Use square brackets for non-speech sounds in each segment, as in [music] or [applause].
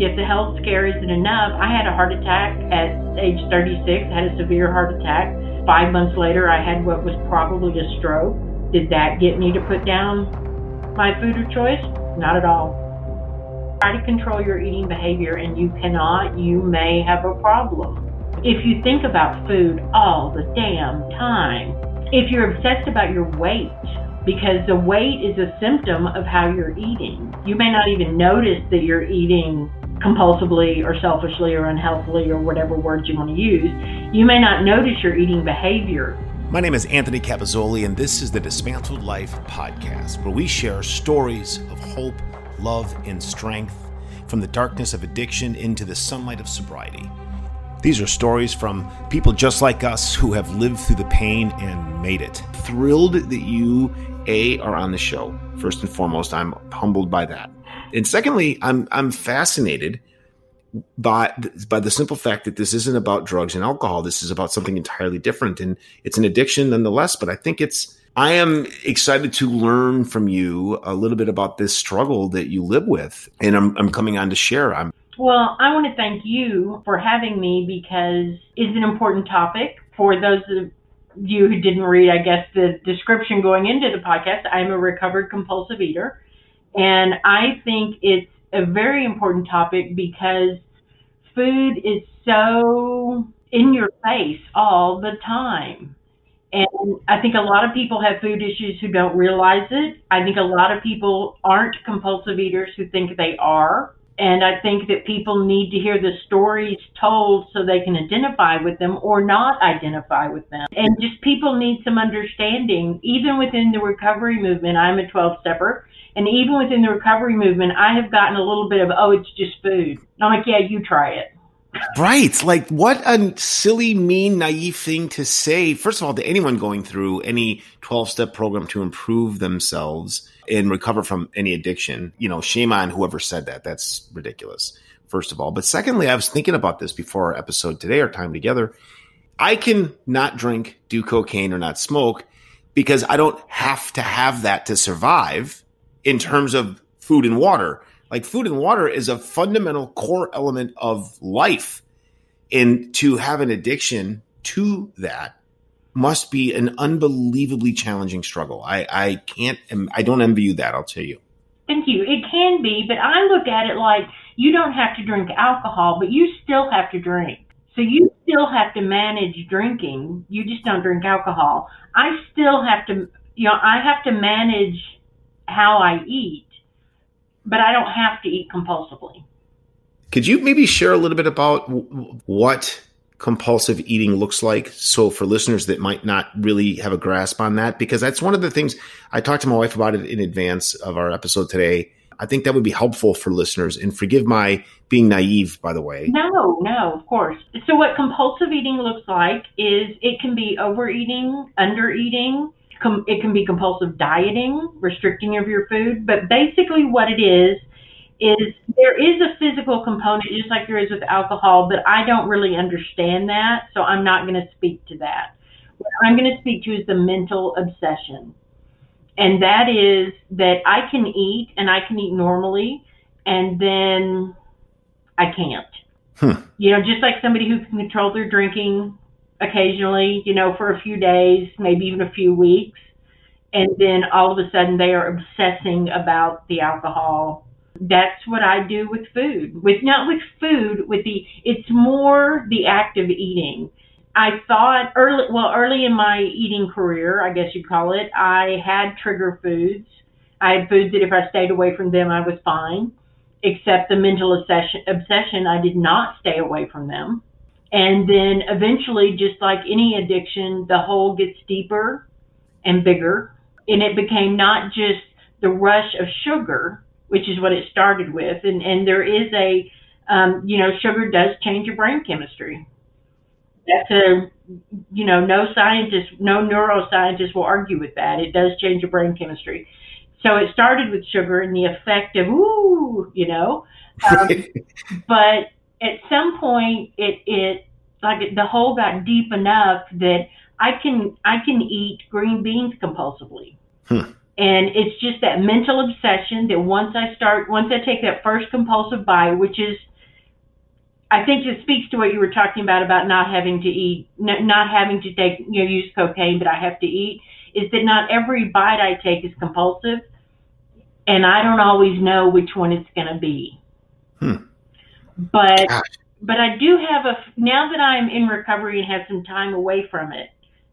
if the health scare isn't enough, I had a heart attack at age 36, had a severe heart attack. Five months later, I had what was probably a stroke. Did that get me to put down my food of choice? Not at all. Try to control your eating behavior and you cannot, you may have a problem. If you think about food all the damn time, if you're obsessed about your weight, because the weight is a symptom of how you're eating. You may not even notice that you're eating compulsively or selfishly or unhealthily or whatever words you want to use. You may not notice your eating behavior. My name is Anthony Capazzoli, and this is the Dismantled Life podcast, where we share stories of hope, love, and strength from the darkness of addiction into the sunlight of sobriety. These are stories from people just like us who have lived through the pain and made it. Thrilled that you a are on the show. First and foremost, I'm humbled by that. And secondly, I'm I'm fascinated by by the simple fact that this isn't about drugs and alcohol. This is about something entirely different, and it's an addiction nonetheless. But I think it's I am excited to learn from you a little bit about this struggle that you live with, and I'm I'm coming on to share. I'm well, I want to thank you for having me because it's an important topic for those of you who didn't read, I guess, the description going into the podcast, I'm a recovered compulsive eater. And I think it's a very important topic because food is so in your face all the time. And I think a lot of people have food issues who don't realize it. I think a lot of people aren't compulsive eaters who think they are. And I think that people need to hear the stories told so they can identify with them or not identify with them. And just people need some understanding. Even within the recovery movement, I'm a 12 stepper. And even within the recovery movement, I have gotten a little bit of, oh, it's just food. And I'm like, yeah, you try it. Right. Like, what a silly, mean, naive thing to say. First of all, to anyone going through any 12 step program to improve themselves and recover from any addiction, you know, shame on whoever said that. That's ridiculous, first of all. But secondly, I was thinking about this before our episode today, our time together. I can not drink, do cocaine, or not smoke because I don't have to have that to survive in terms of food and water. Like food and water is a fundamental core element of life. And to have an addiction to that must be an unbelievably challenging struggle. I, I can't, I don't envy you that, I'll tell you. Thank you. It can be, but I look at it like you don't have to drink alcohol, but you still have to drink. So you still have to manage drinking. You just don't drink alcohol. I still have to, you know, I have to manage how I eat but I don't have to eat compulsively. Could you maybe share a little bit about what compulsive eating looks like? So for listeners that might not really have a grasp on that, because that's one of the things I talked to my wife about it in advance of our episode today. I think that would be helpful for listeners. And forgive my being naive, by the way. No, no, of course. So what compulsive eating looks like is it can be overeating, undereating, com- it can be compulsive dieting, restricting of your food, but basically what it is is there is a physical component just like there is with alcohol, but I don't really understand that, so I'm not going to speak to that. What I'm going to speak to is the mental obsession. And that is that I can eat and I can eat normally and then I can't. Hmm. You know, just like somebody who can control their drinking occasionally, you know, for a few days, maybe even a few weeks. And then all of a sudden they are obsessing about the alcohol. That's what I do with food. With not with food, with the it's more the act of eating. I thought early well, early in my eating career, I guess you'd call it, I had trigger foods. I had foods that if I stayed away from them I was fine. Except the mental obsession, obsession I did not stay away from them and then eventually, just like any addiction, the hole gets deeper and bigger. And it became not just the rush of sugar, which is what it started with. And, and there is a, um, you know, sugar does change your brain chemistry. That's a, you know, no scientist, no neuroscientist will argue with that. It does change your brain chemistry. So it started with sugar and the effect of, ooh, you know, um, [laughs] but at some point it it like the hole got deep enough that I can I can eat green beans compulsively. Hmm. And it's just that mental obsession that once I start once I take that first compulsive bite, which is I think this speaks to what you were talking about about not having to eat, not having to take, you know, use cocaine, but I have to eat. Is that not every bite I take is compulsive, and I don't always know which one it's going to be. Hmm. But Gosh. but I do have a now that I'm in recovery and have some time away from it,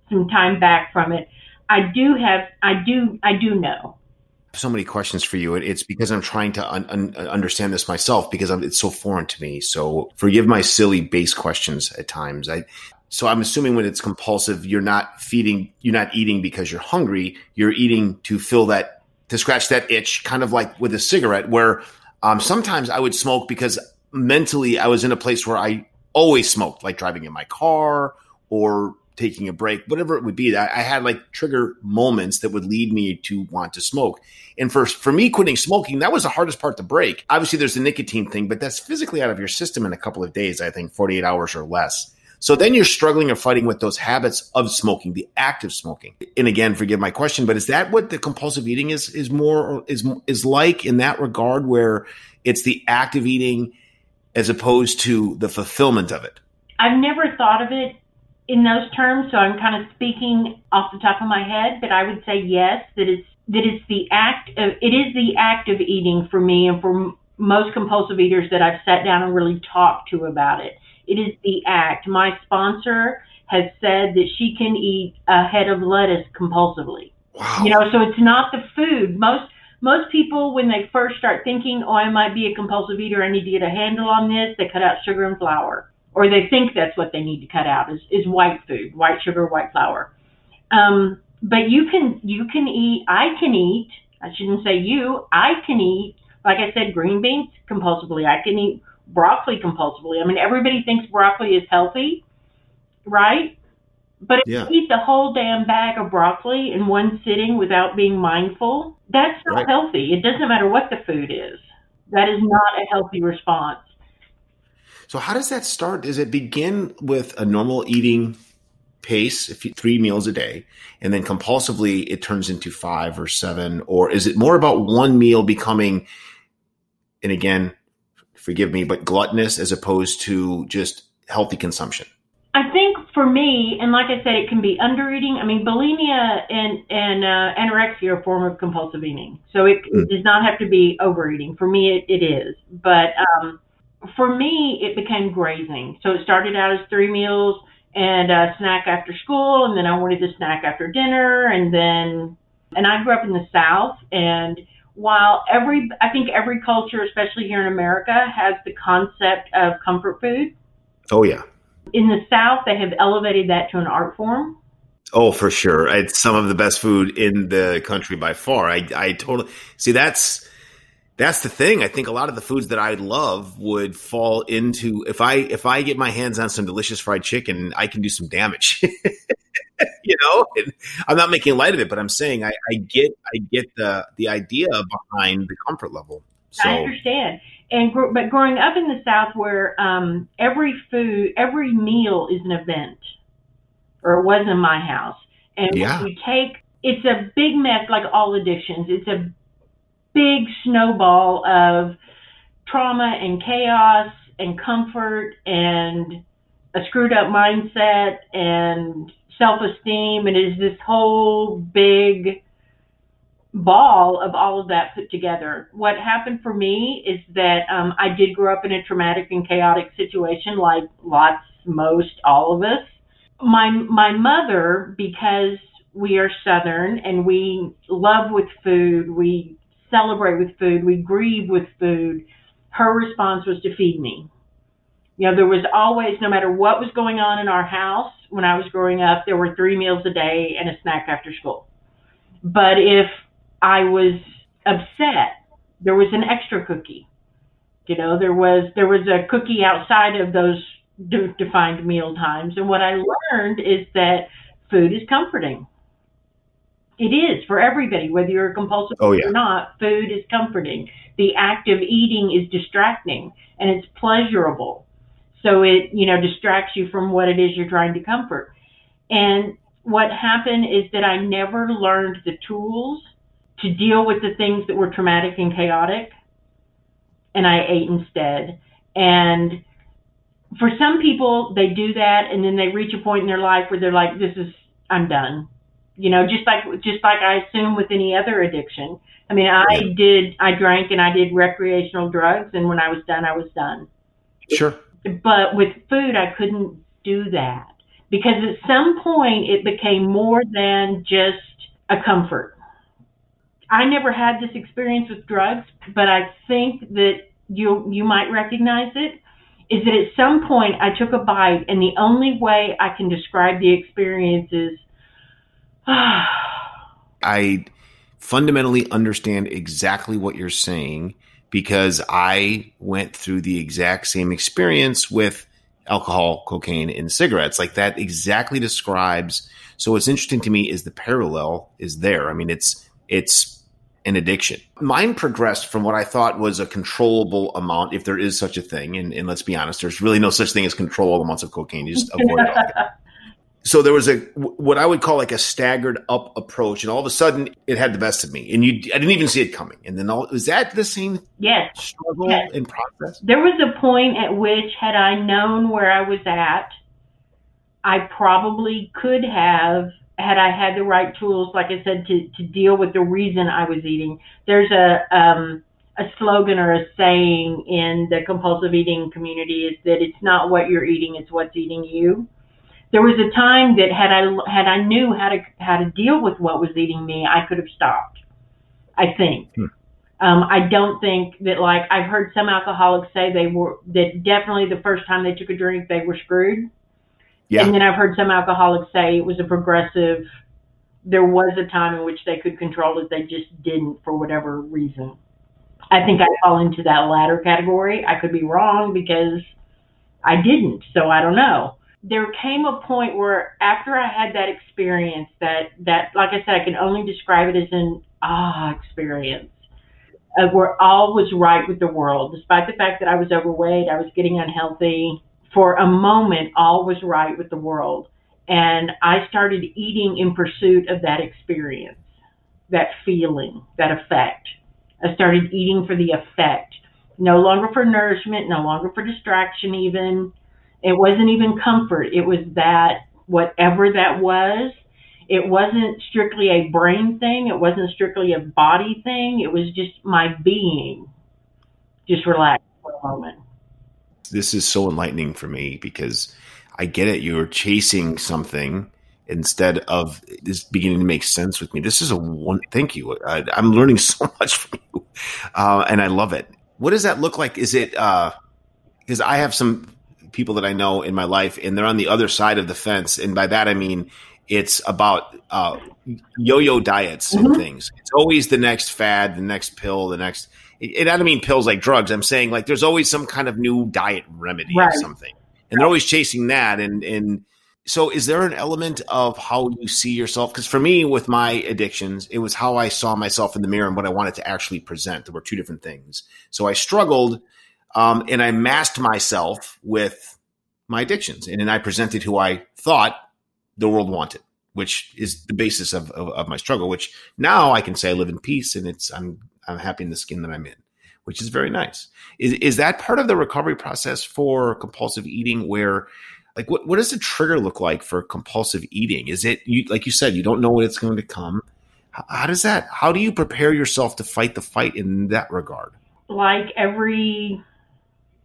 some time back from it. I do have I do I do know so many questions for you. It's because I'm trying to un- un- understand this myself because I'm, it's so foreign to me. So forgive my silly base questions at times. I, so I'm assuming when it's compulsive, you're not feeding, you're not eating because you're hungry. You're eating to fill that, to scratch that itch, kind of like with a cigarette, where um, sometimes I would smoke because mentally I was in a place where I always smoked, like driving in my car or taking a break, whatever it would be. I, I, had like trigger moments that would lead me to want to smoke. And for for me, quitting smoking, that was the hardest part to break. Obviously, there's the nicotine thing, but that's physically out of your system in a couple of days. I think 48 hours or less. So then you're struggling or fighting with those habits of smoking, the active smoking. And again, forgive my question, but is that what the compulsive eating is is more is is like in that regard, where it's the active eating as opposed to the fulfillment of it? I've never thought of it in those terms, so I'm kind of speaking off the top of my head, but I would say yes, that it's that it's the act of it is the act of eating for me and for most compulsive eaters that I've sat down and really talked to about it. It is the act. My sponsor has said that she can eat a head of lettuce compulsively. Wow. You know, so it's not the food. Most most people when they first start thinking, "Oh, I might be a compulsive eater, I need to get a handle on this," they cut out sugar and flour or they think that's what they need to cut out is, is white food, white sugar, white flour. Um, but you can you can eat. I can eat. I shouldn't say you. I can eat. Like I said, green beans compulsively. I can eat broccoli compulsively. I mean, everybody thinks broccoli is healthy, right? But if yeah. you eat the whole damn bag of broccoli in one sitting without being mindful, that's not right. healthy. It doesn't matter what the food is. That is not a healthy response. So how does that start? Does it begin with a normal eating pace, if you, three meals a day, and then compulsively it turns into five or seven, or is it more about one meal becoming, and again, forgive me, but gluttonous as opposed to just healthy consumption? I think for me, and like I said, it can be under eating. I mean, bulimia and and uh, anorexia are a form of compulsive eating, so it, mm. does not have to be overeating. For me, it, it is, but um, for me, it became grazing. So it started out as three meals and a snack after school, and then I wanted a snack after dinner, and then, and I grew up in the South, and while every, I think every culture, especially here in America, has the concept of comfort food. Oh yeah. In the South, they have elevated that to an art form. Oh, for sure. It's some of the best food in the country by far. I, I totally see that's that's the thing. I think a lot of the foods that I love would fall into if I if I get my hands on some delicious fried chicken, I can do some damage. [laughs] you know, and I'm not making light of it, but I'm saying I, I get I get the the idea behind the comfort level. So. I understand, and but growing up in the South, where um, every food, every meal is an event, or it was in my house, and yeah. we take it's a big mess, like all addictions. It's a big snowball of trauma and chaos and comfort and a screwed up mindset and self esteem. And it is this whole big ball of all of that put together. What happened for me is that um, I did grow up in a traumatic and chaotic situation, like lots, most, all of us. My my mother, because we are Southern and we love with food, we celebrate with food, we grieve with food. Her response was to feed me. You know, there was always, no matter what was going on in our house when I was growing up, there were three meals a day and a snack after school. But if I was upset, there was an extra cookie. You know, there was there was a cookie outside of those de- defined meal times. And what I learned is that food is comforting. It is for everybody, whether you're a compulsive oh, yeah. or not. Food is comforting. The act of eating is distracting and it's pleasurable. So it, you know, distracts you from what it is you're trying to comfort. And what happened is that I never learned the tools to deal with the things that were traumatic and chaotic. And I ate instead. And for some people, they do that and then they reach a point in their life where they're like, this is, I'm done. You know, just like, just like I assume with any other addiction. I mean, I did, I drank and I did recreational drugs and when I was done, I was done. Sure. But with food, I couldn't do that because at some point it became more than just a comfort. I never had this experience with drugs, but I think that you you might recognize it. Is that at some point I took a bite, and the only way I can describe the experience is, [sighs] I fundamentally understand exactly what you're saying because I went through the exact same experience with alcohol, cocaine, and cigarettes. Like that exactly describes. So what's interesting to me is the parallel is there. I mean, it's it's an addiction. Mine progressed from what I thought was a controllable amount, if there is such a thing. And, and let's be honest, there's really no such thing as controllable amounts of cocaine. You just avoid it. [laughs] So there was a what I would call like a staggered up approach, and all of a sudden it had the best of me, and you I didn't even see it coming. And then all was that the same yes, struggle Yes. and process? there was a point at which, had I known where I was at, I probably could have, had I had the right tools, like I said, to, to deal with the reason I was eating. There's a um, a slogan or a saying in the compulsive eating community is that it's not what you're eating, it's what's eating you. There was a time that had I had I knew how to how to deal with what was eating me, I could have stopped. I think. Hmm. Um, I don't think that like I've heard some alcoholics say they were that definitely the first time they took a drink they were screwed. Yeah. And then I've heard some alcoholics say it was a progressive. There was a time in which they could control it, they just didn't for whatever reason. I think I fall into that latter category. I could be wrong because I didn't, so I don't know. There came a point where after I had that experience, that that like I said, I can only describe it as an ah experience, where all was right with the world, despite the fact that I was overweight, I was getting unhealthy. For a moment, all was right with the world, and I started eating in pursuit of that experience, that feeling, that effect. I started eating for the effect, no longer for nourishment, no longer for distraction, even. It wasn't even comfort. It was that, whatever that was, it wasn't strictly a brain thing. It wasn't strictly a body thing. It was just my being. Just relax for a moment. This is so enlightening for me because I get it. You're chasing something instead of this beginning to make sense with me. This is a one. Thank you. I, I'm learning [laughs] so much from you, uh, and I love it. What does that look like? Is it because I have some people that I know in my life, and they're on the other side of the fence, and by that I mean it's about uh, yo-yo diets and Mhm. things. It's always the next fad, the next pill, the next. And I don't mean pills like drugs. I'm saying like there's always some kind of new diet remedy or something, and they're always chasing that. And and so, is there an element of how you see yourself? Because for me, with my addictions, it was how I saw myself in the mirror and what I wanted to actually present. There were two different things. So I struggled, um, and I masked myself with my addictions, and then I presented who I thought the world wanted, which is the basis of, of, of my struggle. Which now I can say I live in peace, and it's I'm I'm happy in the skin that I'm in, which is very nice. Is is that part of the recovery process for compulsive eating where? Like what, what does the trigger look like for compulsive eating? Is it you like you said, you don't know when it's going to come. How, how does that how do you prepare yourself to fight the fight in that regard? like every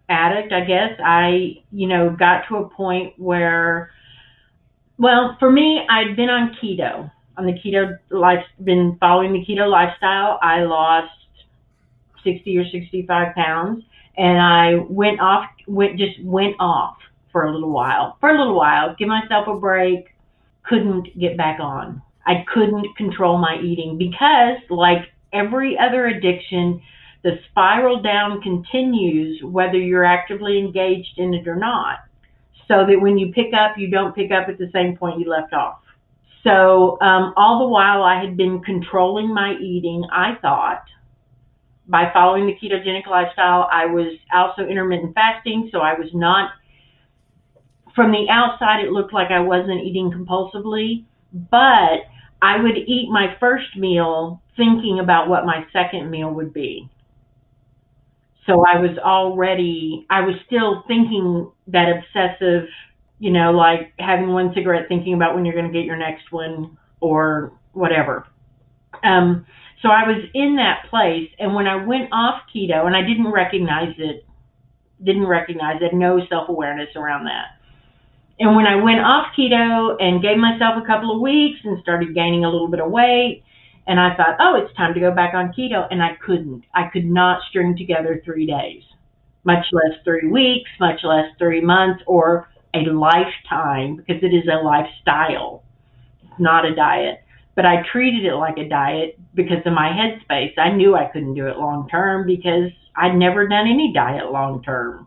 addict, I guess, I, you know, got to a point where, well, for me, I'd been on keto, on the keto life, been following the keto lifestyle. I lost 60 or 65 pounds and I went off, went, just went off for a little while, for a little while, give myself a break, couldn't get back on. I couldn't control my eating because like every other addiction, the spiral down continues whether you're actively engaged in it or not. So that when you pick up, you don't pick up at the same point you left off. So um, all the while I had been controlling my eating, I thought by following the ketogenic lifestyle, I was also intermittent fasting, so I was not. From the outside, it looked like I wasn't eating compulsively, but I would eat my first meal thinking about what my second meal would be. So I was already, I was still thinking that obsessive, you know, like having one cigarette, thinking about when you're going to get your next one or whatever. Um, so I was in that place, and when I went off keto, and I didn't recognize it, didn't recognize it, no self awareness around that. And when I went off keto and gave myself a couple of weeks and started gaining a little bit of weight, and I thought, oh, it's time to go back on keto. And I couldn't. I could not string together three days, much less three weeks, much less three months, or a lifetime because it is a lifestyle. It's not a diet. But I treated it like a diet because of my headspace. I knew I couldn't do it long term because I'd never done any diet long term.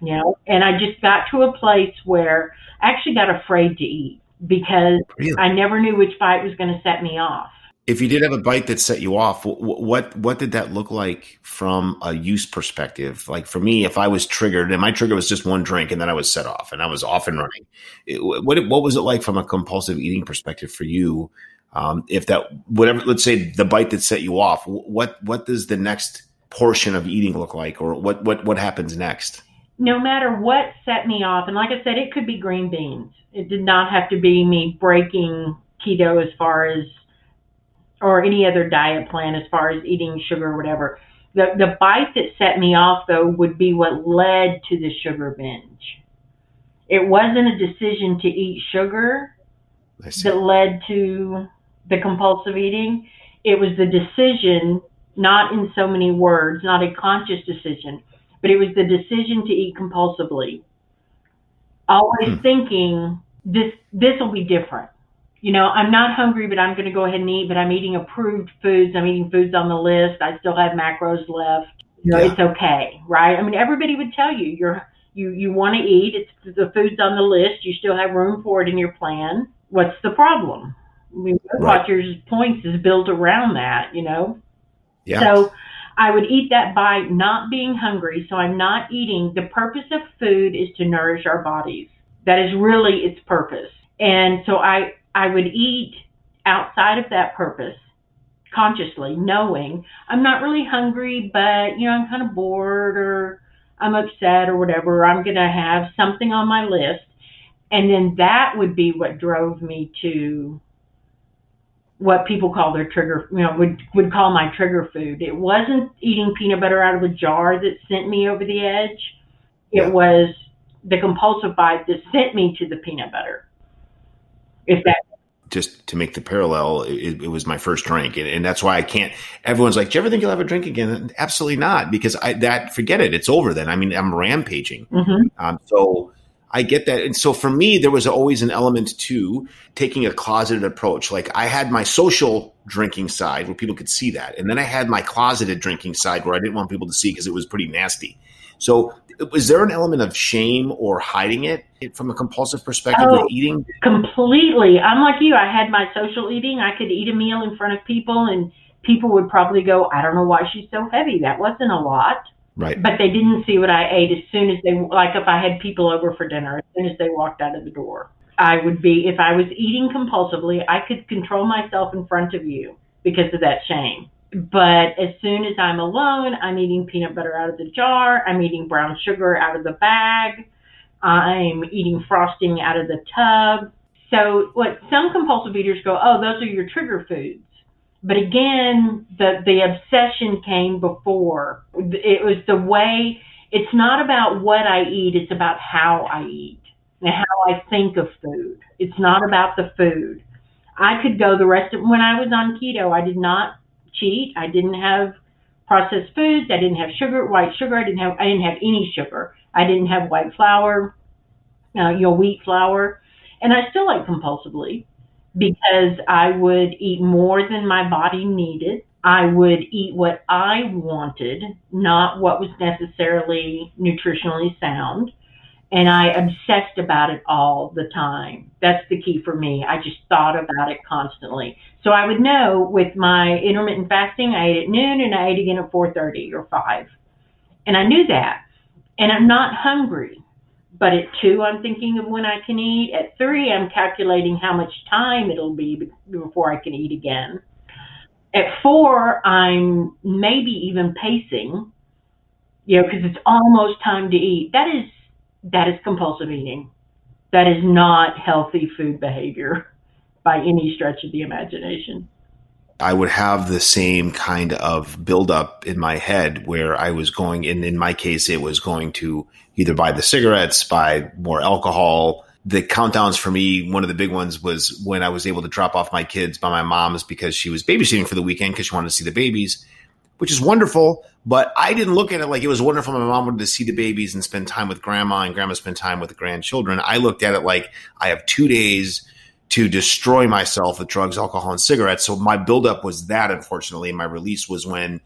You know, and I just got to a place where I actually got afraid to eat because really? I never knew which bite was going to set me off if you did have a bite that set you off, what what did that look like from a use perspective? Like for me, if I was triggered and my trigger was just one drink and then I was set off and I was off and running, it, what what was it like from a compulsive eating perspective for you? Um, if that whatever, let's say the bite that set you off, what what does the next portion of eating look like, or what what what happens next? No matter what set me off, and like I said, it could be green beans. It did not have to be me breaking keto as far as or any other diet plan as far as eating sugar or whatever. The the bite that set me off though would be what led to the sugar binge. It wasn't a decision to eat sugar that led to the compulsive eating. It was the decision, not in so many words, not a conscious decision, but it was the decision to eat compulsively. Always hmm. thinking this this will be different you know, I'm not hungry, but I'm going to go ahead and eat, but I'm eating approved foods. I'm eating foods on the list. I still have macros left. You know, yeah. it's okay, right? I mean, everybody would tell you you're you you want to eat. It's the food's on the list. You still have room for it in your plan. What's the problem? I mean, right. Watchers points is built around that, you know. Yeah. So I would eat that by not being hungry. So I'm not eating. The purpose of food is to nourish our bodies. That is really its purpose. And so I I would eat outside of that purpose consciously, knowing I'm not really hungry, but you know, I'm kind of bored or I'm upset or whatever. I'm going to have something on my list. And then that would be what drove me to what people call their trigger, you know, would, would call my trigger food. It wasn't eating peanut butter out of a jar that sent me over the edge. It yeah. was the compulsive bite that sent me to the peanut butter if that just to make the parallel, it, it was my first drink, and, and, that's why I can't. Everyone's like, "Do you ever think you'll have a drink again?" Absolutely not, because I that forget it. It's over then. I mean, I'm rampaging. Mm-hmm. Um, so I get that, and so for me, there was always an element to taking a closeted approach. Like I had my social drinking side where people could see that, and then I had my closeted drinking side where I didn't want people to see because it was pretty nasty. So was there an element of shame or hiding it from a compulsive perspective oh, with eating? Completely. I'm like you. I had my social eating. I could eat a meal in front of people, and people would probably go, I don't know why she's so heavy. That wasn't a lot. Right. But they didn't see what I ate as soon as they, like if I had people over for dinner, as soon as they walked out of the door. I would be, if I was eating compulsively, I could control myself in front of you because of that shame. But as soon as I'm alone, I'm eating peanut butter out of the jar. I'm eating brown sugar out of the bag. I'm eating frosting out of the tub. So what some compulsive eaters go, oh, those are your trigger foods. But again, the, the obsession came before. It was the way, it's not about what I eat, it's about how I eat and how I think of food. It's not about the food. I could go the rest of, when I was on keto, I did not cheat. I didn't have processed foods. I didn't have sugar, white sugar. I didn't have I didn't have any sugar. I didn't have white flour, uh, you know, wheat flour, and I still ate compulsively because I would eat more than my body needed. I would eat what I wanted, not what was necessarily nutritionally sound and I obsessed about it all the time. That's the key for me. I just thought about it constantly. So I would know with my intermittent fasting, I ate at noon and I ate again at 4:30 or 5. And I knew that. And I'm not hungry. But at 2 I'm thinking of when I can eat. At 3 I'm calculating how much time it'll be before I can eat again. At 4 I'm maybe even pacing you know, because it's almost time to eat. That is that is compulsive eating. That is not healthy food behavior by any stretch of the imagination. I would have the same kind of buildup in my head where I was going, and in my case, it was going to either buy the cigarettes, buy more alcohol. The countdowns for me, one of the big ones was when I was able to drop off my kids by my mom's because she was babysitting for the weekend because she wanted to see the babies, which is wonderful. But I didn't look at it like it was wonderful. My mom wanted to see the babies and spend time with grandma, and grandma spend time with the grandchildren. I looked at it like I have two days to destroy myself with drugs, alcohol, and cigarettes. So my buildup was that, unfortunately. My release was when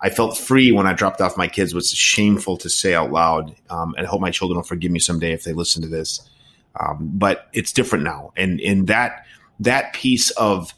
I felt free when I dropped off my kids, which is shameful to say out loud. Um, and I hope my children will forgive me someday if they listen to this. Um, but it's different now. And in that that piece of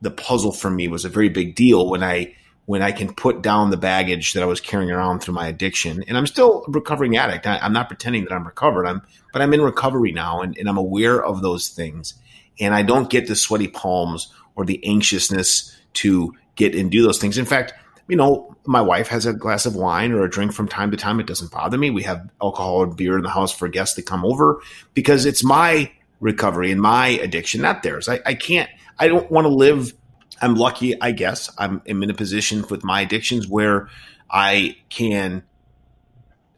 the puzzle for me was a very big deal when I when I can put down the baggage that I was carrying around through my addiction. And I'm still a recovering addict. I, am not pretending that I'm recovered. I'm but I'm in recovery now and, and I'm aware of those things and I don't get the sweaty palms or the anxiousness to get and do those things. In fact, you know, my wife has a glass of wine or a drink from time to time. It doesn't bother me. We have alcohol or beer in the house for guests to come over because it's my recovery and my addiction, not theirs. I, I can't, I don't want to live. I'm lucky, I guess. I'm, I'm in a position with my addictions where I can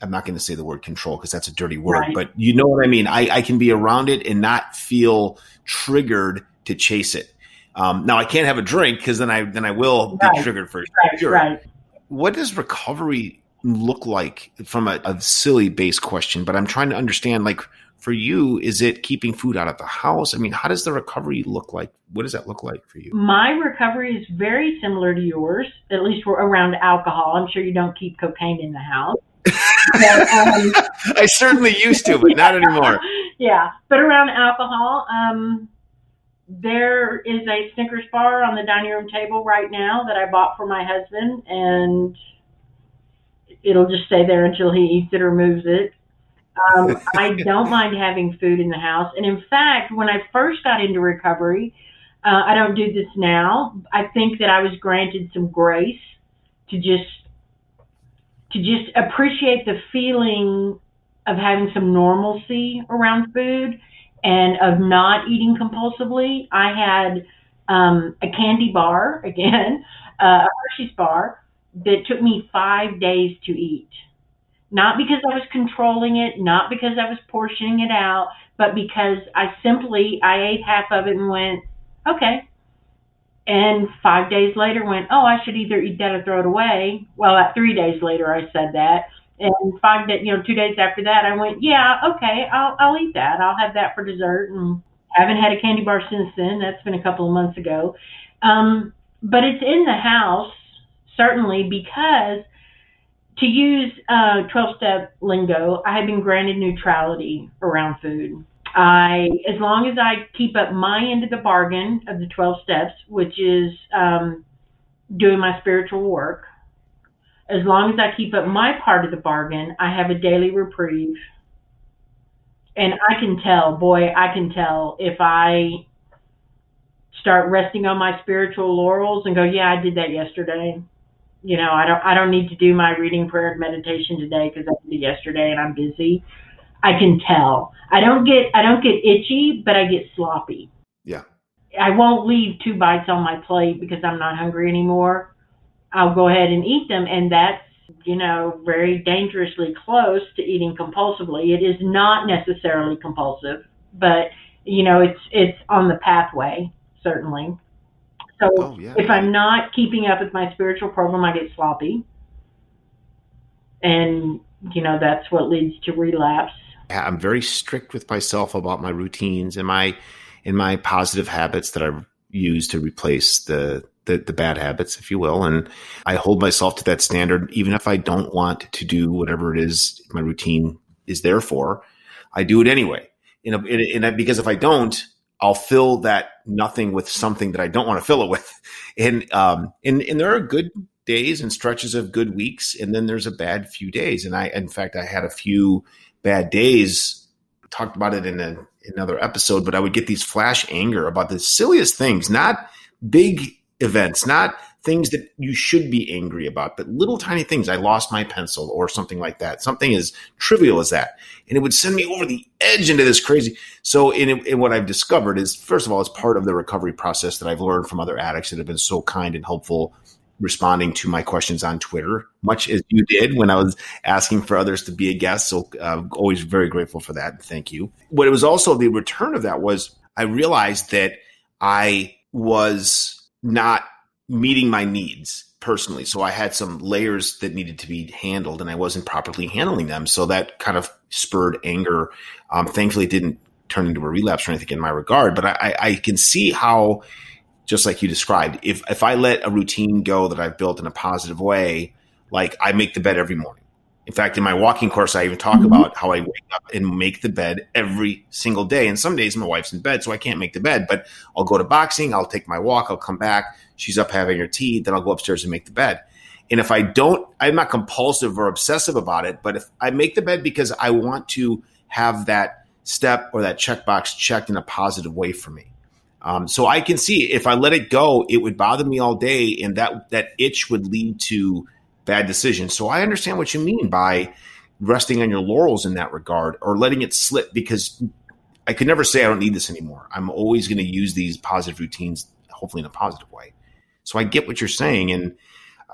I'm not going to say the word control because that's a dirty word, right. but you know what I mean. I, I, can be around it and not feel triggered to chase it. Um, now I can't have a drink because then I then I will right. be triggered for right, sure. Right. What does recovery look like from a, a silly base question? But I'm trying to understand. Like for you, is it keeping food out of the house? I mean, how does the recovery look like? What does that look like for you? My recovery is very similar to yours, at least around alcohol. I'm sure you don't keep cocaine in the house. [laughs] but, um, I certainly used to, but not anymore. [laughs] Yeah, but around alcohol, um, there is a Snickers bar on the dining room table right now that I bought for my husband, and it'll just stay there until he eats it or moves it. Um, [laughs] I don't mind having food in the house, and in fact, when I first got into recovery, uh, I don't do this now. I think that I was granted some grace to just to just appreciate the feeling of having some normalcy around food and of not eating compulsively. I had um, a candy bar [laughs] again, uh, a Hershey's bar that took me five days to eat. Not because I was controlling it, not because I was portioning it out, but because I simply I ate half of it and went, okay, and five days later went, oh, I should either eat that or throw it away. Well, at three days later, I said that. And five days, you know, two days after that, I went, yeah, okay, I'll, I'll eat that. I'll have that for dessert. And I haven't had a candy bar since then. That's been a couple of months ago. Um, but it's in the house, certainly, because to use uh, 12 step lingo, I have been granted neutrality around food. I, as long as I keep up my end of the bargain of the 12 steps, which is um, doing my spiritual work, as long as I keep up my part of the bargain, I have a daily reprieve. And I can tell, boy, I can tell if I start resting on my spiritual laurels and go, yeah, I did that yesterday. You know, I don't, I don't need to do my reading, prayer, and meditation today because I did it yesterday and I'm busy. I can tell. I don't get I don't get itchy, but I get sloppy. Yeah. I won't leave two bites on my plate because I'm not hungry anymore. I'll go ahead and eat them and that's, you know, very dangerously close to eating compulsively. It is not necessarily compulsive, but you know, it's it's on the pathway, certainly. So oh, yeah. if I'm not keeping up with my spiritual program, I get sloppy. And you know, that's what leads to relapse I'm very strict with myself about my routines and my and my positive habits that I use to replace the, the the bad habits, if you will. And I hold myself to that standard, even if I don't want to do whatever it is my routine is there for. I do it anyway. You know, and, and because if I don't, I'll fill that nothing with something that I don't want to fill it with. [laughs] And um and and there are good days and stretches of good weeks, and then there's a bad few days. And I, in fact, I had a few bad days. talked about it in a, another episode, but I would get these flash anger about the silliest things, not big events, not things that you should be angry about, but little tiny things. I lost my pencil or something like that. Something as trivial as that. And it would send me over the edge into this crazy. So, in, in what I've discovered is, first of all, it's part of the recovery process that I've learned from other addicts that have been so kind and helpful responding to my questions on Twitter, much as you did when I was asking for others to be a guest. So, uh, always very grateful for that. Thank you. What it was also the return of that was I realized that I was not meeting my needs personally. So I had some layers that needed to be handled and I wasn't properly handling them. So that kind of spurred anger. Um, thankfully, it didn't turn into a relapse or anything in my regard, but I, I can see how, just like you described, if, if I let a routine go that I've built in a positive way, like I make the bed every morning. In fact, in my walking course, I even talk mm-hmm. about how I wake up and make the bed every single day. And some days my wife's in bed, so I can't make the bed, but I'll go to boxing, I'll take my walk, I'll come back. She's up having her tea, then I'll go upstairs and make the bed. And if I don't, I'm not compulsive or obsessive about it, but if I make the bed because I want to have that step or that checkbox checked in a positive way for me. Um, so I can see if I let it go, it would bother me all day, and that that itch would lead to bad decisions. So I understand what you mean by resting on your laurels in that regard or letting it slip because I could never say I don't need this anymore. I'm always going to use these positive routines, hopefully in a positive way. So I get what you're saying. And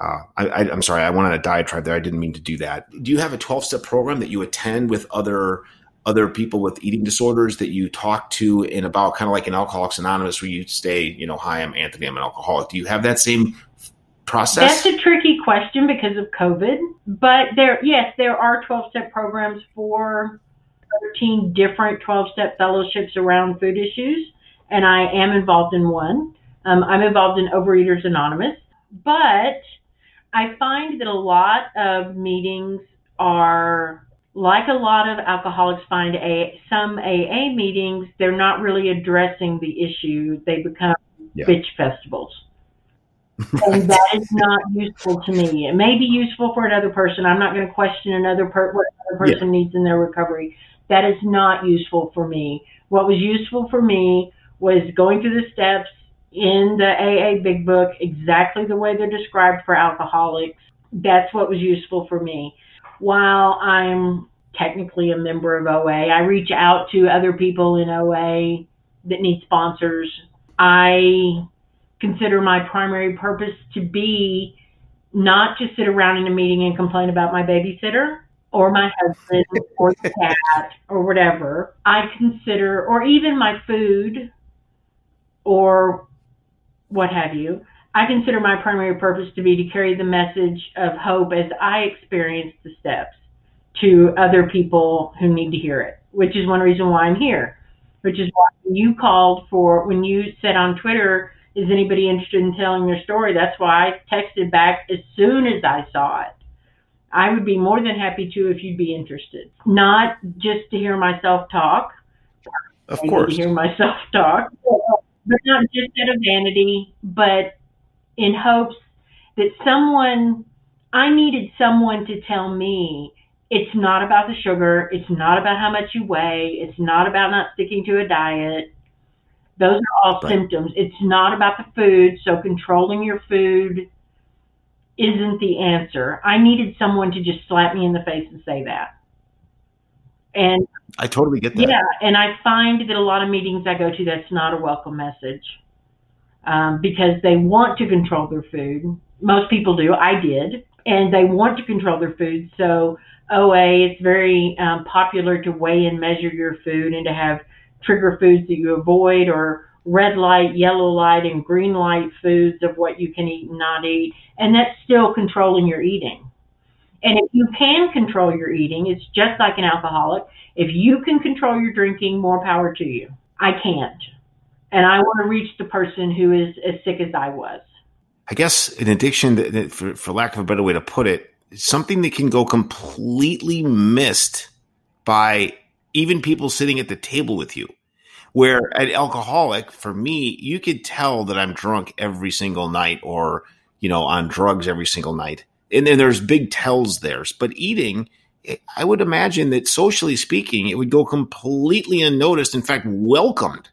uh, I, am sorry, I went on a diatribe there. I didn't mean to do that. Do you have a 12 step program that you attend with other other people with eating disorders that you talk to in about kind of like an Alcoholics Anonymous where you stay, you know, hi, I'm Anthony, I'm an alcoholic. Do you have that same process? That's a tricky question because of COVID. But there, yes, there are 12 step programs for 13 different 12 step fellowships around food issues, and I am involved in one. Um, I'm involved in Overeaters Anonymous, but I find that a lot of meetings are like a lot of alcoholics find a some AA meetings, they're not really addressing the issue. They become yeah. bitch festivals and [laughs] that is not useful to me. It may be useful for another person. I'm not going to question another per- what another person yeah. needs in their recovery. That is not useful for me. What was useful for me was going through the steps in the AA Big Book exactly the way they're described for alcoholics. That's what was useful for me. While I'm technically a member of OA, I reach out to other people in OA that need sponsors. I consider my primary purpose to be not to sit around in a meeting and complain about my babysitter or my husband or the [laughs] cat or whatever. I consider, or even my food or what have you. I consider my primary purpose to be to carry the message of hope as I experience the steps to other people who need to hear it, which is one reason why I'm here, which is why you called for, when you said on Twitter, is anybody interested in telling their story? That's why I texted back as soon as I saw it. I would be more than happy to if you'd be interested. Not just to hear myself talk. Of course. To hear myself [laughs] talk. But not just out of vanity, but in hopes that someone, I needed someone to tell me it's not about the sugar. It's not about how much you weigh. It's not about not sticking to a diet. Those are all right. symptoms. It's not about the food, so controlling your food isn't the answer. I needed someone to just slap me in the face and say that. And I totally get that. Yeah, and I find that a lot of meetings I go to, that's not a welcome message um, because they want to control their food. Most people do. I did, and they want to control their food. So OA, it's very um, popular to weigh and measure your food and to have trigger foods that you avoid or red light, yellow light, and green light foods of what you can eat and not eat. And that's still controlling your eating. And if you can control your eating, it's just like an alcoholic. If you can control your drinking, more power to you. I can't. And I want to reach the person who is as sick as I was. I guess an addiction, that, for, for lack of a better way to put it, something that can go completely missed by even people sitting at the table with you. Where an alcoholic, for me, you could tell that I'm drunk every single night or, you know, on drugs every single night. And then there's big tells there. But eating, I would imagine that socially speaking, it would go completely unnoticed. In fact, welcomed.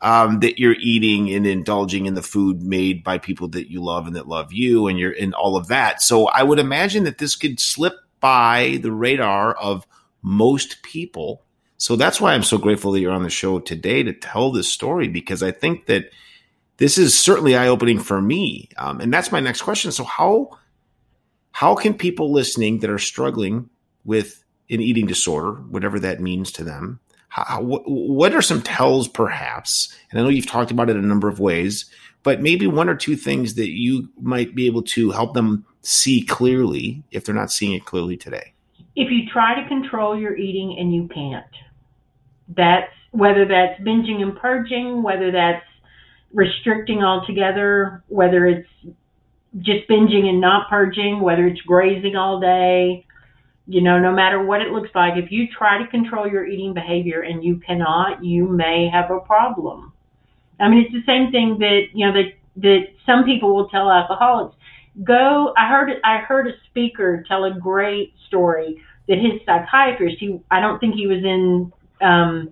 um, that you're eating and indulging in the food made by people that you love and that love you and you're in all of that. So I would imagine that this could slip by the radar of most people. So that's why I'm so grateful that you're on the show today to tell this story because I think that this is certainly eye opening for me. Um, and that's my next question. So how how can people listening that are struggling with an eating disorder, whatever that means to them, how, what are some tells perhaps? And I know you've talked about it a number of ways, but maybe one or two things that you might be able to help them see clearly if they're not seeing it clearly today. If you try to control your eating and you can't, that's whether that's binging and purging, whether that's restricting altogether, whether it's just binging and not purging, whether it's grazing all day, you know, no matter what it looks like, if you try to control your eating behavior and you cannot, you may have a problem. I mean, it's the same thing that, you know, that, that some people will tell alcoholics. Go, I heard, I heard a speaker tell a great story that his psychiatrist, he, I don't think he was in, um,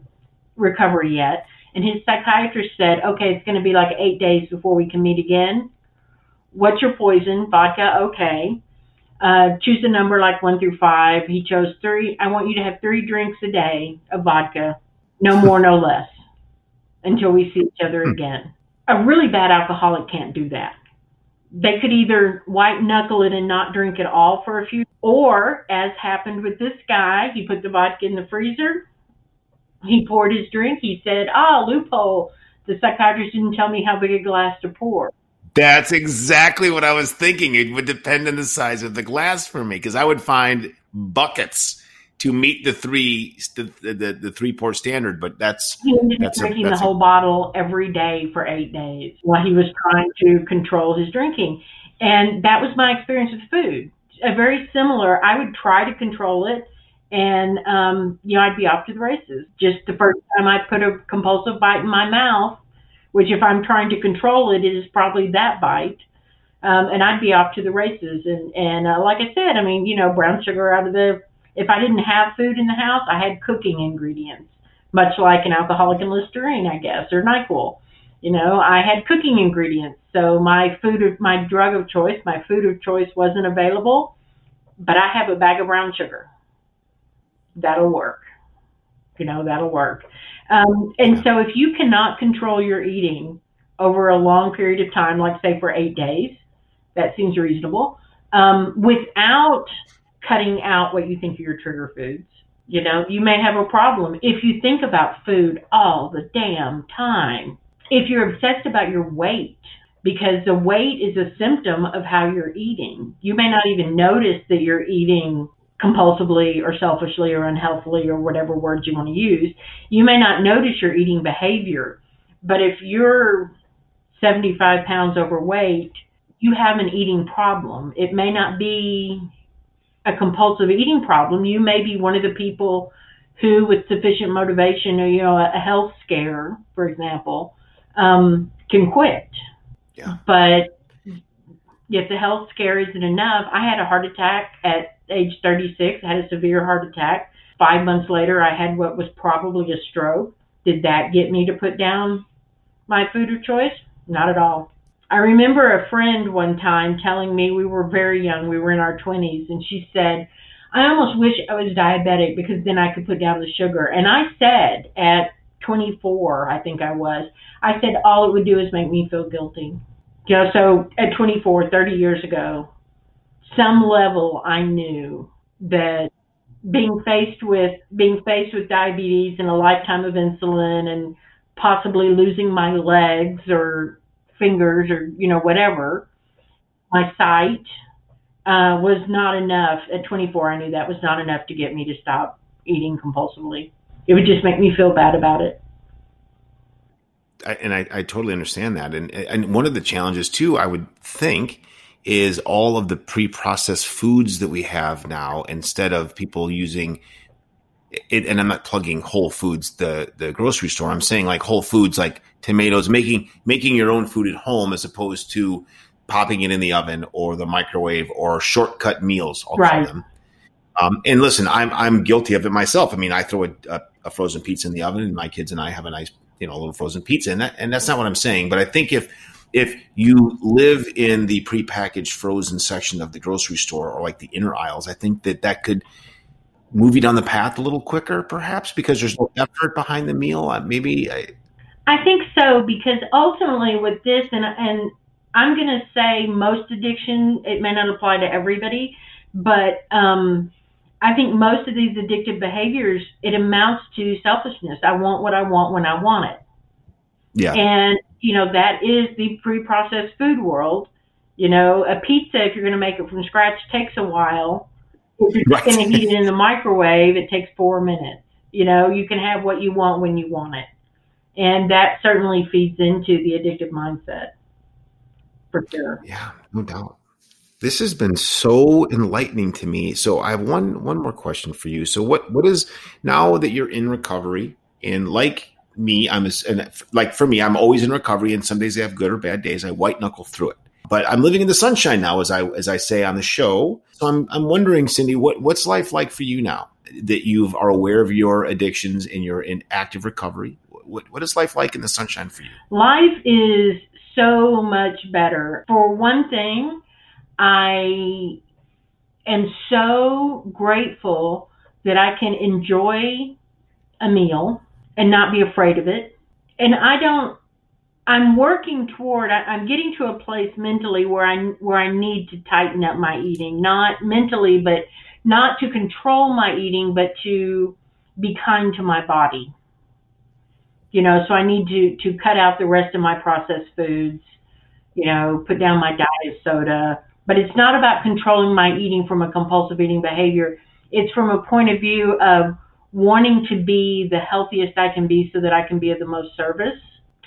recovery yet. And his psychiatrist said, okay, it's going to be like eight days before we can meet again. What's your poison? Vodka, okay uh, choose a number like one through five. He chose three. I want you to have three drinks a day of vodka, no more, no less, until we see each other hmm. again. A really bad alcoholic can't do that. They could either white knuckle it and not drink at all for a few, or as happened with this guy, he put the vodka in the freezer. He poured his drink. He said, "Ah, loophole. The psychiatrist didn't tell me how big a glass to pour." That's exactly what I was thinking. It would depend on the size of the glass for me because I would find buckets to meet the three the the, the three pour standard. But that's he ended up drinking the whole a, bottle every day for eight days while he was trying to control his drinking, and that was my experience with food. A very similar. I would try to control it, and um, you know I'd be off to the races. Just the first time I put a compulsive bite in my mouth which if I'm trying to control it, it, is probably that bite. Um, and I'd be off to the races. And, and uh, like I said, I mean, you know, brown sugar out of the, if I didn't have food in the house, I had cooking ingredients, much like an alcoholic and Listerine, I guess, or NyQuil. You know, I had cooking ingredients. So my food, of, my drug of choice, my food of choice wasn't available, but I have a bag of brown sugar. That'll work. You know, that'll work. Um, and so if you cannot control your eating over a long period of time, like say for eight days, that seems reasonable, um, without cutting out what you think are your trigger foods, you know, you may have a problem if you think about food all the damn time. If you're obsessed about your weight, because the weight is a symptom of how you're eating. You may not even notice that you're eating compulsively or selfishly or unhealthily or whatever words you want to use, you may not notice your eating behavior. But if you're 75 pounds overweight, you have an eating problem. It may not be a compulsive eating problem. You may be one of the people who, with sufficient motivation or, you know, a health scare, for example, um, can quit. Yeah. But if the health scare isn't enough, I had a heart attack at age 36, I had a severe heart attack. Five months later, I had what was probably a stroke. Did that get me to put down my food of choice? Not at all. I remember a friend one time telling me we were very young, we were in our 20s, and she said, I almost wish I was diabetic because then I could put down the sugar. And I said at 24, I think I was, I said all it would do is make me feel guilty. You know, so at 24, 30 years ago, some level I knew that being faced with being faced with diabetes and a lifetime of insulin and possibly losing my legs or fingers or you know whatever my sight uh, was not enough. At 24 i knew that was not enough to get me to stop eating compulsively it would just make me feel bad about it I, and I, I totally understand that and and one of the challenges too i would think is all of the pre-processed foods that we have now instead of people using it, and I'm not plugging Whole Foods, the the grocery store. I'm saying like Whole Foods, like tomatoes, making making your own food at home as opposed to popping it in the oven or the microwave or shortcut meals. I'll right. call them. Um, and listen, I'm I'm guilty of it myself. I mean, I throw a, a, a, frozen pizza in the oven, and my kids and I have a nice you know little frozen pizza, and that and that's not what I'm saying. But I think if if you live in the prepackaged frozen section of the grocery store or like the inner aisles, I think that that could move you down the path a little quicker, perhaps because there's no effort behind the meal. Maybe I, I think so because ultimately with this, and and I'm going to say most addiction, it may not apply to everybody, but um, I think most of these addictive behaviors, it amounts to selfishness. I want what I want when I want it. Yeah. And, you know, that is the pre processed food world. You know, a pizza, if you're going to make it from scratch, takes a while. If you're right. going to heat it in the microwave, it takes four minutes. You know, you can have what you want when you want it. And that certainly feeds into the addictive mindset for sure. Yeah, no doubt. This has been so enlightening to me. So I have one one more question for you. So what what is now that you're in recovery and like me, I'm a, and like for me, I'm always in recovery, and some days I have good or bad days. I white knuckle through it. But I'm living in the sunshine now, as I as I say on the show. So I'm I'm wondering, Cindy, what what's life like for you now that you are aware of your addictions and you're in active recovery? What what is life like in the sunshine for you? Life is so much better. For one thing, I am so grateful that I can enjoy a meal and not be afraid of it. And I don't I'm working toward I, am getting to a place mentally where I where I need to tighten up my eating, not mentally but not to control my eating but to be kind to my body you know, so I need to to cut out the rest of my processed foods, you know, put down my diet soda. But it's not about controlling my eating from a compulsive eating behavior. It's from a point of view of wanting to be the healthiest I can be so that I can be of the most service.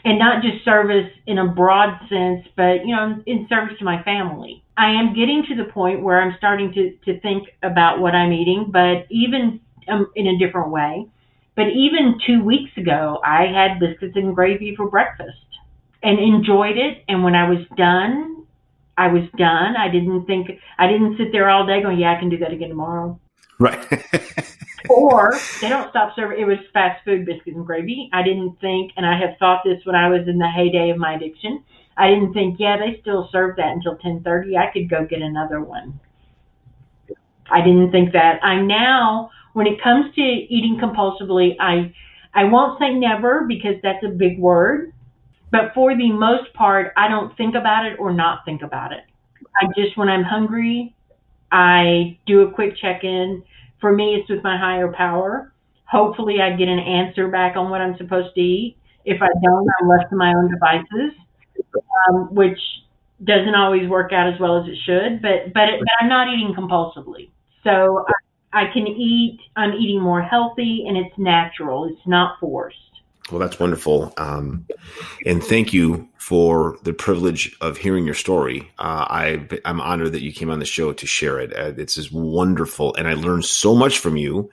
And not just service in a broad sense, but you know, in service to my family. I am getting to the point where I'm starting to, to think about what I'm eating, but even um, in a different way but even two weeks ago, I had biscuits and gravy for breakfast and enjoyed it. And when I was done, I was done. I didn't think, I didn't sit there all day going, yeah, I can do that again tomorrow. Right. [laughs] or they don't stop serving. It was fast food biscuits and gravy. I didn't think, and I have thought this when I was in the heyday of my addiction. I didn't think, yeah, they still serve that until 10:30. I could go get another one. I didn't think that. I'm now when it comes to eating compulsively, I I won't say never because that's a big word, but for the most part, I don't think about it or not think about it. I just when I'm hungry, I do a quick check-in. For me, it's with my higher power. Hopefully, I get an answer back on what I'm supposed to eat. If I don't, I'm left to my own devices, um, which doesn't always work out as well as it should. But but, it, but I'm not eating compulsively. So I I can eat, I'm eating more healthy and it's natural. It's not forced. Well, that's wonderful. Um, and thank you for the privilege of hearing your story. Uh, I, am honored that you came on the show to share it. Uh, it's just wonderful. And I learned so much from you.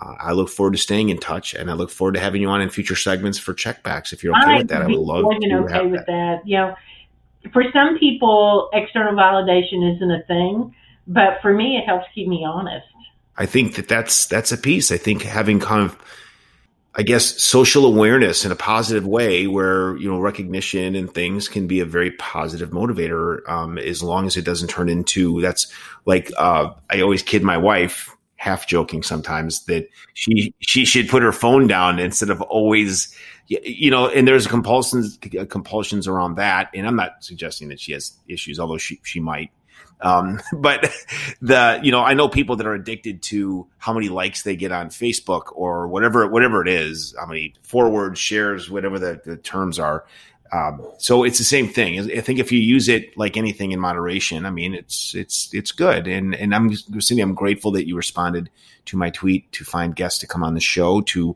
Uh, I look forward to staying in touch and I look forward to having you on in future segments for checkbacks. If you're okay I with that, I would love to. okay with that. that. You know, for some people, external validation isn't a thing, but for me, it helps keep me honest. I think that that's that's a piece. I think having kind of I guess social awareness in a positive way, where you know recognition and things can be a very positive motivator, um, as long as it doesn't turn into that's like uh, I always kid my wife, half joking sometimes that she she should put her phone down instead of always, you know. And there's compulsions compulsions around that, and I'm not suggesting that she has issues, although she she might. Um, [laughs] but the you know I know people that are addicted to how many likes they get on Facebook or whatever whatever it is, how many forward shares, whatever the, the terms are. Um, so it's the same thing. I think if you use it like anything in moderation, I mean, it's it's it's good. And and I'm Cindy, I'm grateful that you responded to my tweet to find guests to come on the show to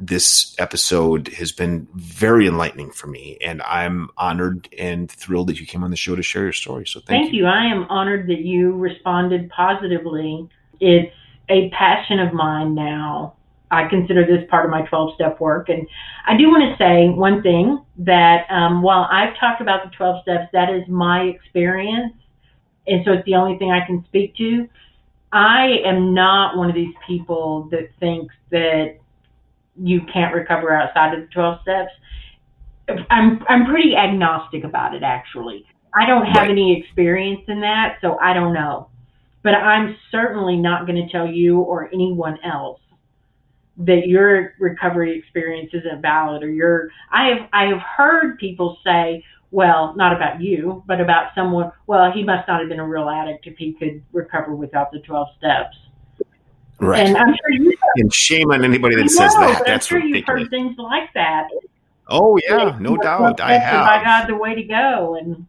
this episode has been very enlightening for me, and I'm honored and thrilled that you came on the show to share your story. So thank, thank you. you. I am honored that you responded positively. It's a passion of mine now. I consider this part of my 12 step work. And I do want to say one thing that um, while I've talked about the 12 steps, that is my experience. And so it's the only thing I can speak to. I am not one of these people that thinks that you can't recover outside of the 12 steps. I'm I'm pretty agnostic about it actually. I don't have right. any experience in that, so I don't know. But I'm certainly not going to tell you or anyone else that your recovery experience isn't valid or your I have I have heard people say, well, not about you, but about someone, well, he must not have been a real addict if he could recover without the 12 steps. Right. And I'm sure you and shame on anybody that says that. That's I'm sure ridiculous. you've heard things like that. Oh yeah, no doubt. I have. By God, the way to go, and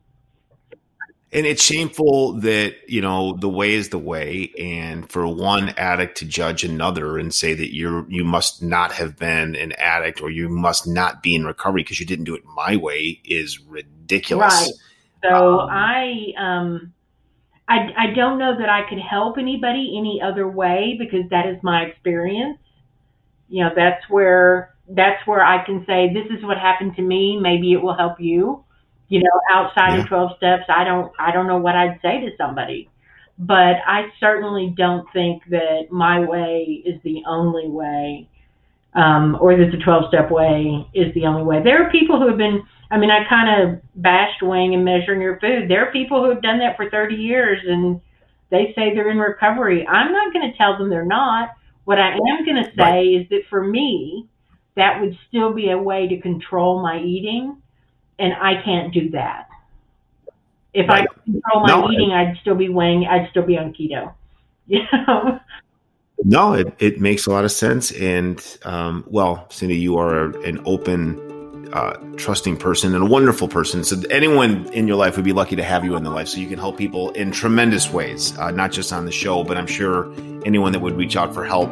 and it's shameful that you know the way is the way and for one addict to judge another and say that you're you must not have been an addict or you must not be in recovery because you didn't do it my way is ridiculous right so um, i um I, I don't know that I could help anybody any other way because that is my experience. You know, that's where that's where I can say this is what happened to me. Maybe it will help you you know, outside yeah. of 12 steps, I don't, I don't know what I'd say to somebody, but I certainly don't think that my way is the only way, um, or that the 12 step way is the only way. There are people who have been, I mean, I kind of bashed weighing and measuring your food. There are people who have done that for 30 years and they say they're in recovery. I'm not going to tell them they're not. What I am going to say right. is that for me, that would still be a way to control my eating and I can't do that. If right. I control my no, eating, I'd still be weighing. I'd still be on keto. [laughs] You know. No, it, it makes a lot of sense. And um, well, Cindy, you are an open, uh, trusting person and a wonderful person. So anyone in your life would be lucky to have you in their life. So you can help people in tremendous ways, uh, not just on the show, but I'm sure anyone that would reach out for help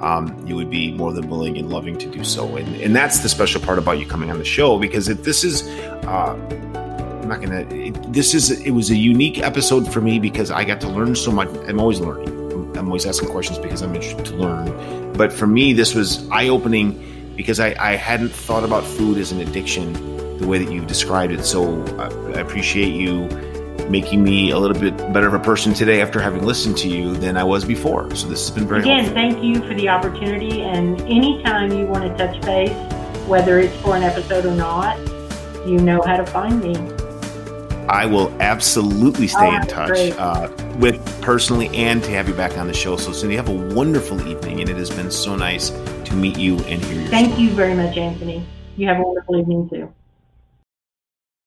um, you would be more than willing and loving to do so. And, and that's the special part about you coming on the show because if this is, uh, I'm not gonna. It, this is it was a unique episode for me because I got to learn so much. I'm always learning. I'm always asking questions because I'm interested to learn. But for me, this was eye opening because I, I hadn't thought about food as an addiction the way that you've described it. So I, uh, I appreciate you making me a little bit better of a person today after having listened to you than I was before. So this has been very Again, helpful. thank you for the opportunity. And anytime you want to touch base, whether it's for an episode or not, you know how to find me. I will absolutely stay oh, in touch uh, with personally and to have you back on the show. So, Cindy, have a wonderful evening, and it has been so nice to meet you and hear your Thank story. you very much, Anthony. You have a wonderful evening too.